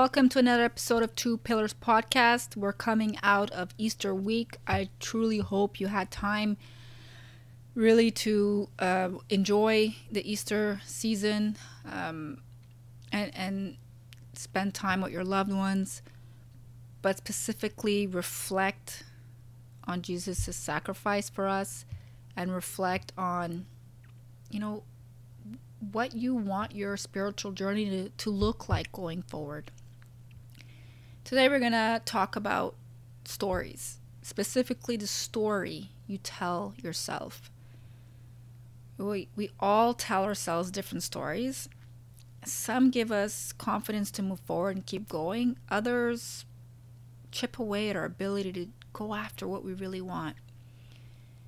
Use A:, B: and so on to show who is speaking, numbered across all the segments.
A: welcome to another episode of Two Pillars Podcast. We're coming out of Easter week. I truly hope you had time really to uh, enjoy the Easter season um, and, and spend time with your loved ones, but specifically reflect on Jesus' sacrifice for us and reflect on, you know, what you want your spiritual journey to, to look like going forward. Today, we're going to talk about stories, specifically the story you tell yourself. We, we all tell ourselves different stories. Some give us confidence to move forward and keep going, others chip away at our ability to go after what we really want.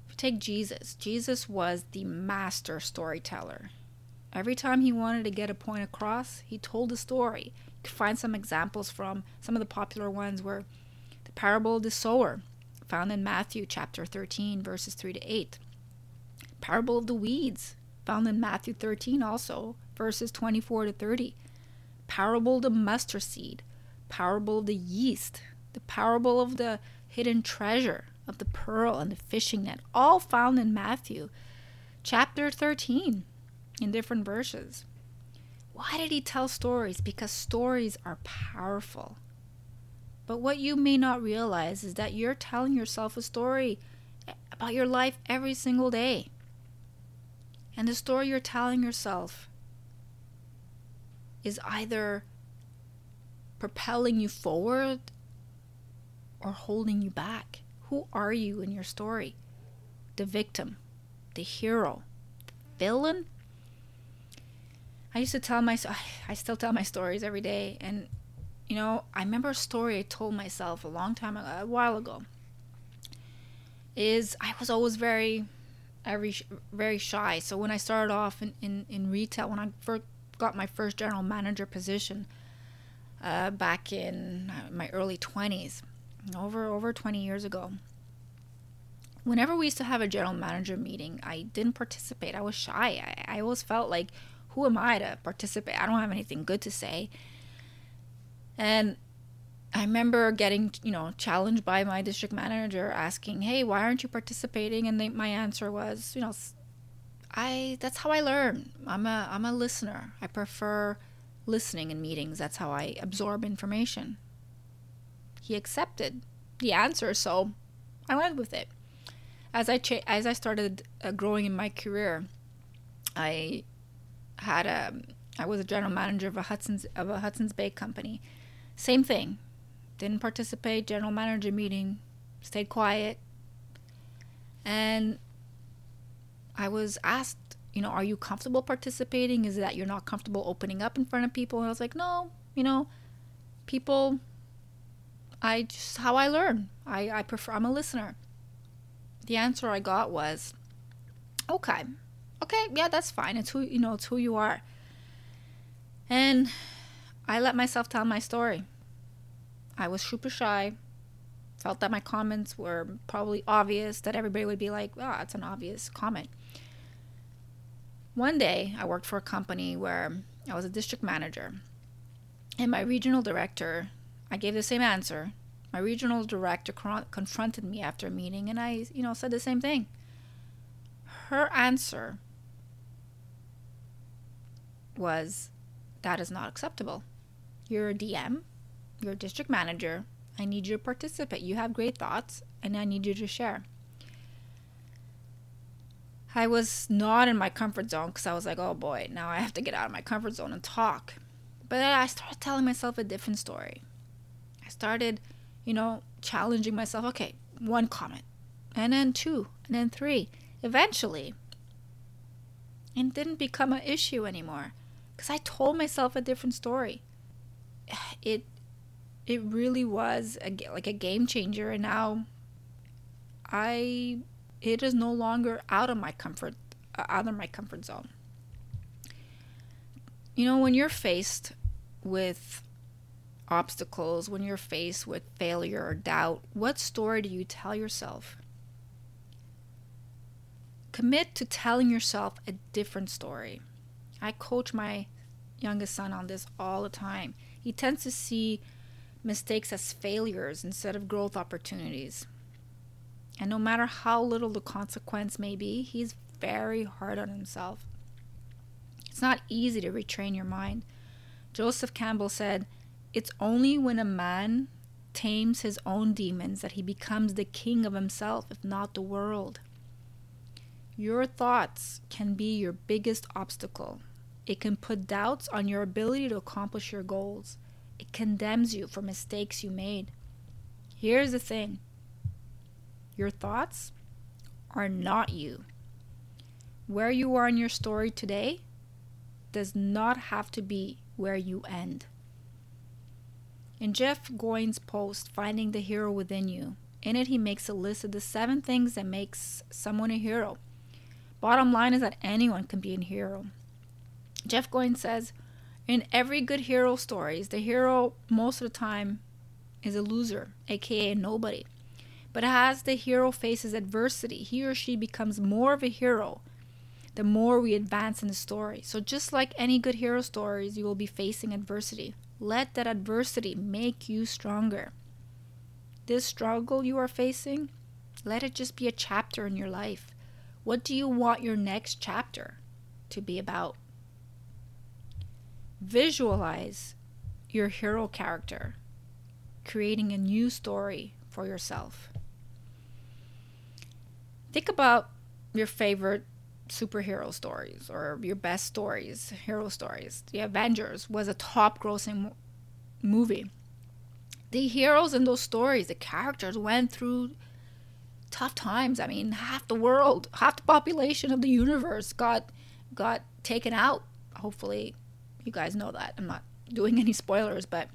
A: If you take Jesus, Jesus was the master storyteller. Every time he wanted to get a point across, he told a story. Could find some examples from some of the popular ones were the parable of the sower, found in Matthew chapter 13, verses 3 to 8. Parable of the weeds, found in Matthew 13 also, verses 24 to 30. Parable of the mustard seed, parable of the yeast, the parable of the hidden treasure, of the pearl and the fishing net, all found in Matthew chapter 13 in different verses. Why did he tell stories? Because stories are powerful. But what you may not realize is that you're telling yourself a story about your life every single day. And the story you're telling yourself is either propelling you forward or holding you back. Who are you in your story? The victim, the hero, the villain, I used to tell my I still tell my stories every day and you know, I remember a story I told myself a long time ago, a while ago. Is I was always very very very shy. So when I started off in in, in retail when I first got my first general manager position uh, back in uh, my early 20s, over over 20 years ago. Whenever we used to have a general manager meeting, I didn't participate. I was shy. I, I always felt like who am I to participate? I don't have anything good to say. And I remember getting, you know, challenged by my district manager asking, "Hey, why aren't you participating?" And they, my answer was, you know, I that's how I learn. I'm a I'm a listener. I prefer listening in meetings. That's how I absorb information. He accepted the answer, so I went with it. As I cha- as I started uh, growing in my career, I had a I was a general manager of a Hudson's of a Hudson's Bay company. Same thing. Didn't participate general manager meeting, stayed quiet. And I was asked, you know, are you comfortable participating? Is it that you're not comfortable opening up in front of people? And I was like, no, you know, people I just how I learn. I, I prefer I'm a listener. The answer I got was, okay, okay, yeah, that's fine. It's who you know, it's who you are. And I let myself tell my story. I was super shy. Felt that my comments were probably obvious, that everybody would be like, ah, oh, it's an obvious comment. One day, I worked for a company where I was a district manager. And my regional director, I gave the same answer. My regional director confronted me after a meeting, and I, you know, said the same thing. Her answer was that is not acceptable. You're a DM, you're a district manager. I need you to participate. You have great thoughts, and I need you to share. I was not in my comfort zone because I was like, oh boy, now I have to get out of my comfort zone and talk. But I started telling myself a different story. I started, you know, challenging myself. Okay, one comment, and then two, and then three. Eventually, it didn't become an issue anymore because I told myself a different story. It it really was a, like a game changer and now I it is no longer out of my comfort uh, out of my comfort zone. You know, when you're faced with obstacles, when you're faced with failure or doubt, what story do you tell yourself? Commit to telling yourself a different story. I coach my youngest son on this all the time. He tends to see mistakes as failures instead of growth opportunities. And no matter how little the consequence may be, he's very hard on himself. It's not easy to retrain your mind. Joseph Campbell said, It's only when a man tames his own demons that he becomes the king of himself, if not the world. Your thoughts can be your biggest obstacle. It can put doubts on your ability to accomplish your goals. It condemns you for mistakes you made. Here's the thing your thoughts are not you. Where you are in your story today does not have to be where you end. In Jeff Goins' post, Finding the Hero Within You, in it he makes a list of the seven things that makes someone a hero. Bottom line is that anyone can be a hero. Jeff Goins says, in every good hero stories, the hero most of the time is a loser, aka nobody. But as the hero faces adversity, he or she becomes more of a hero the more we advance in the story. So, just like any good hero stories, you will be facing adversity. Let that adversity make you stronger. This struggle you are facing, let it just be a chapter in your life. What do you want your next chapter to be about? Visualize your hero character, creating a new story for yourself. Think about your favorite superhero stories or your best stories, hero stories. The Avengers was a top grossing movie. The heroes in those stories, the characters went through tough times. I mean, half the world, half the population of the universe got got taken out. Hopefully, you guys know that. I'm not doing any spoilers, but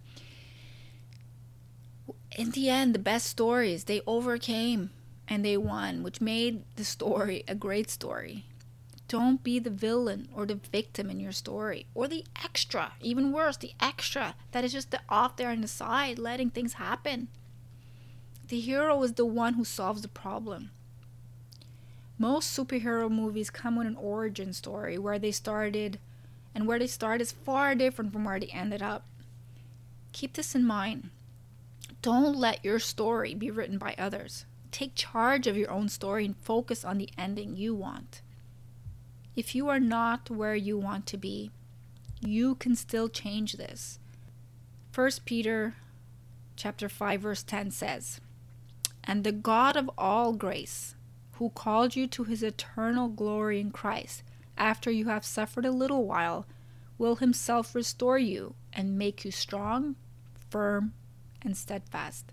A: in the end, the best stories, they overcame and they won, which made the story a great story. Don't be the villain or the victim in your story or the extra, even worse, the extra that is just the off there on the side letting things happen. The hero is the one who solves the problem. Most superhero movies come with an origin story where they started, and where they start is far different from where they ended up. Keep this in mind. Don't let your story be written by others. Take charge of your own story and focus on the ending you want. If you are not where you want to be, you can still change this. 1 Peter chapter 5 verse 10 says, "And the God of all grace, who called you to his eternal glory in Christ, after you have suffered a little while, will himself restore you and make you strong, firm, and steadfast."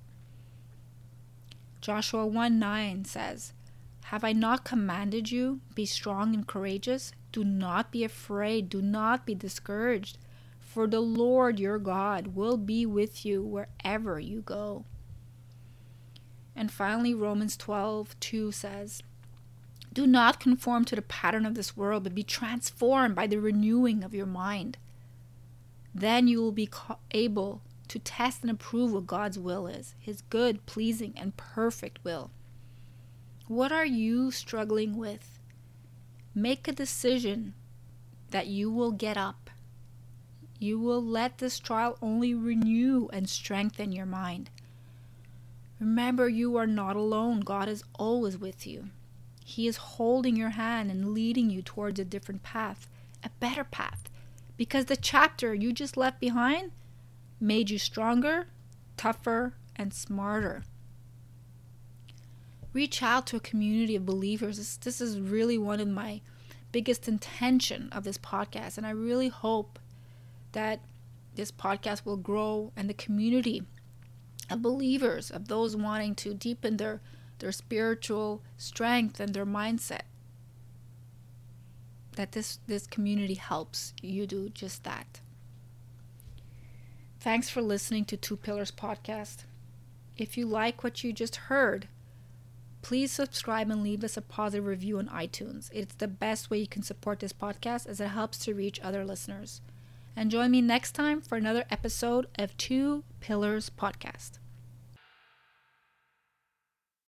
A: Joshua 1 9 says, have I not commanded you? Be strong and courageous. Do not be afraid. Do not be discouraged. For the Lord your God will be with you wherever you go. And finally, Romans 12 2 says, Do not conform to the pattern of this world, but be transformed by the renewing of your mind. Then you will be able to test and approve what God's will is, his good, pleasing, and perfect will. What are you struggling with? Make a decision that you will get up. You will let this trial only renew and strengthen your mind. Remember, you are not alone. God is always with you. He is holding your hand and leading you towards a different path, a better path, because the chapter you just left behind made you stronger, tougher, and smarter reach out to a community of believers. This, this is really one of my biggest intention of this podcast. And I really hope that this podcast will grow and the community of believers, of those wanting to deepen their, their spiritual strength and their mindset, that this, this community helps you do just that. Thanks for listening to Two Pillars Podcast. If you like what you just heard, Please subscribe and leave us a positive review on iTunes. It's the best way you can support this podcast as it helps to reach other listeners. And join me next time for another episode of Two Pillars Podcast.